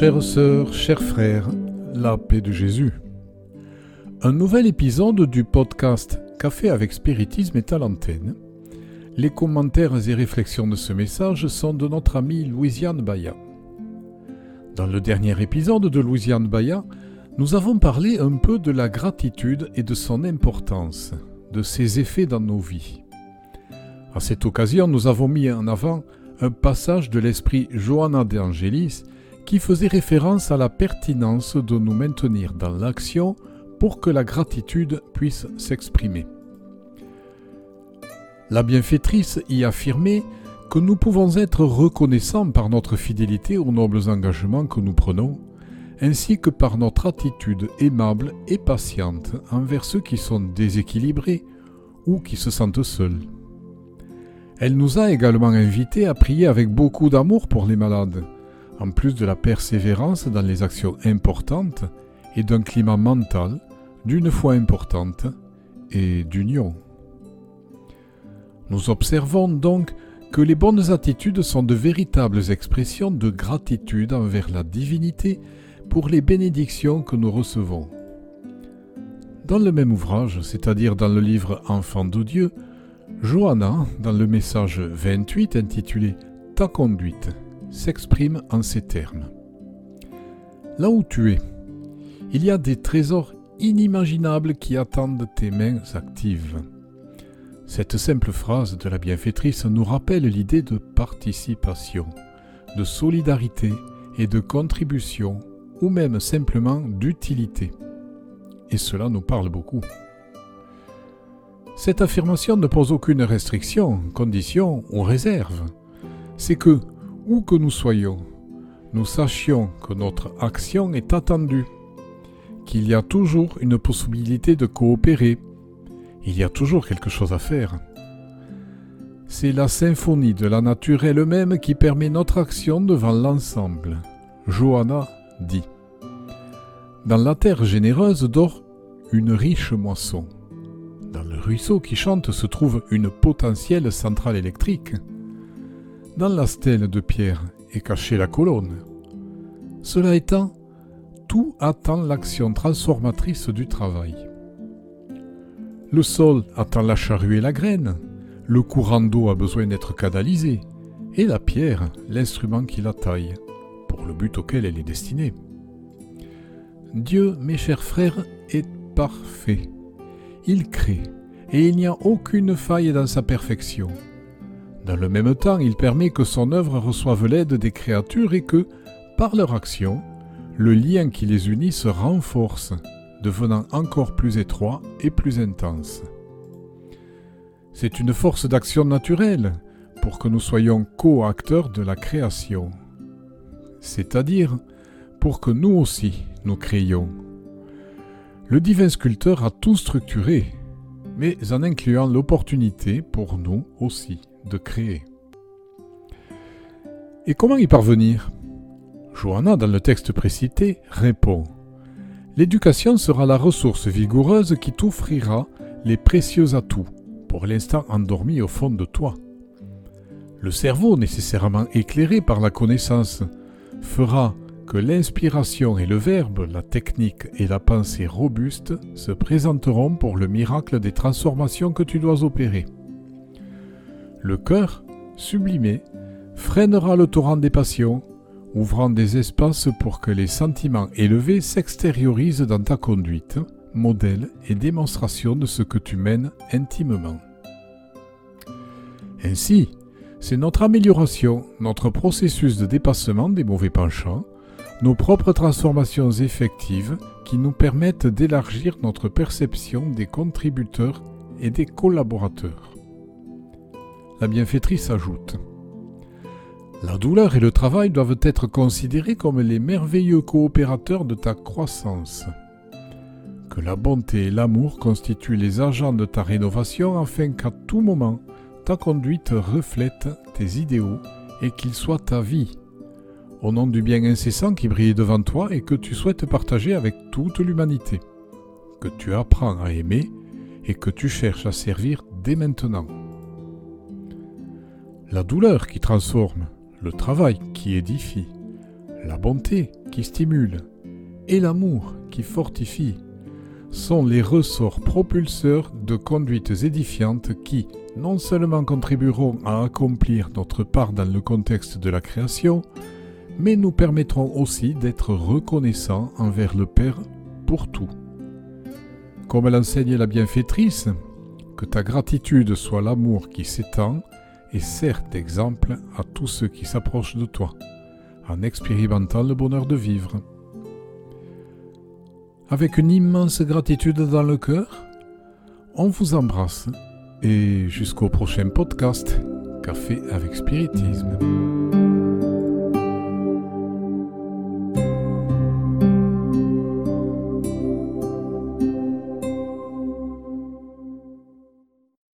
Chères sœurs, chers frères, la paix de Jésus. Un nouvel épisode du podcast Café avec Spiritisme est à l'antenne. Les commentaires et réflexions de ce message sont de notre amie Louisiane Baya. Dans le dernier épisode de Louisiane Baya, nous avons parlé un peu de la gratitude et de son importance, de ses effets dans nos vies. À cette occasion, nous avons mis en avant un passage de l'esprit Johanna de Angelis qui faisait référence à la pertinence de nous maintenir dans l'action pour que la gratitude puisse s'exprimer. La bienfaitrice y affirmait que nous pouvons être reconnaissants par notre fidélité aux nobles engagements que nous prenons, ainsi que par notre attitude aimable et patiente envers ceux qui sont déséquilibrés ou qui se sentent seuls. Elle nous a également invités à prier avec beaucoup d'amour pour les malades, en plus de la persévérance dans les actions importantes et d'un climat mental, d'une foi importante et d'union. Nous observons donc que les bonnes attitudes sont de véritables expressions de gratitude envers la divinité pour les bénédictions que nous recevons. Dans le même ouvrage, c'est-à-dire dans le livre Enfant de Dieu, Johanna, dans le message 28 intitulé Ta conduite, s'exprime en ces termes. Là où tu es, il y a des trésors inimaginables qui attendent tes mains actives. Cette simple phrase de la bienfaitrice nous rappelle l'idée de participation, de solidarité et de contribution, ou même simplement d'utilité. Et cela nous parle beaucoup. Cette affirmation ne pose aucune restriction, condition ou réserve. C'est que, où que nous soyons, nous sachions que notre action est attendue, qu'il y a toujours une possibilité de coopérer, il y a toujours quelque chose à faire. C'est la symphonie de la nature elle-même qui permet notre action devant l'ensemble. Johanna dit. Dans la terre généreuse dort une riche moisson. Dans le ruisseau qui chante se trouve une potentielle centrale électrique. Dans la stèle de pierre est cachée la colonne. Cela étant, tout attend l'action transformatrice du travail. Le sol attend la charrue et la graine, le courant d'eau a besoin d'être canalisé, et la pierre, l'instrument qui la taille, pour le but auquel elle est destinée. Dieu, mes chers frères, est parfait. Il crée, et il n'y a aucune faille dans sa perfection. Dans le même temps, il permet que son œuvre reçoive l'aide des créatures et que, par leur action, le lien qui les unit se renforce, devenant encore plus étroit et plus intense. C'est une force d'action naturelle pour que nous soyons co-acteurs de la création, c'est-à-dire pour que nous aussi nous créions. Le divin sculpteur a tout structuré, mais en incluant l'opportunité pour nous aussi de créer. Et comment y parvenir? Johanna, dans le texte précité, répond L'éducation sera la ressource vigoureuse qui t'offrira les précieux atouts, pour l'instant endormis au fond de toi. Le cerveau, nécessairement éclairé par la connaissance, fera que l'inspiration et le verbe, la technique et la pensée robuste se présenteront pour le miracle des transformations que tu dois opérer. Le cœur, sublimé, freinera le torrent des passions, ouvrant des espaces pour que les sentiments élevés s'extériorisent dans ta conduite, modèle et démonstration de ce que tu mènes intimement. Ainsi, c'est notre amélioration, notre processus de dépassement des mauvais penchants, nos propres transformations effectives qui nous permettent d'élargir notre perception des contributeurs et des collaborateurs. La bienfaitrice ajoute La douleur et le travail doivent être considérés comme les merveilleux coopérateurs de ta croissance. Que la bonté et l'amour constituent les agents de ta rénovation afin qu'à tout moment ta conduite reflète tes idéaux et qu'ils soient ta vie au nom du bien incessant qui brille devant toi et que tu souhaites partager avec toute l'humanité, que tu apprends à aimer et que tu cherches à servir dès maintenant. La douleur qui transforme, le travail qui édifie, la bonté qui stimule et l'amour qui fortifie sont les ressorts propulseurs de conduites édifiantes qui non seulement contribueront à accomplir notre part dans le contexte de la création, mais nous permettront aussi d'être reconnaissants envers le Père pour tout. Comme l'enseigne la bienfaitrice, que ta gratitude soit l'amour qui s'étend et sert d'exemple à tous ceux qui s'approchent de toi, en expérimentant le bonheur de vivre. Avec une immense gratitude dans le cœur, on vous embrasse et jusqu'au prochain podcast Café avec Spiritisme.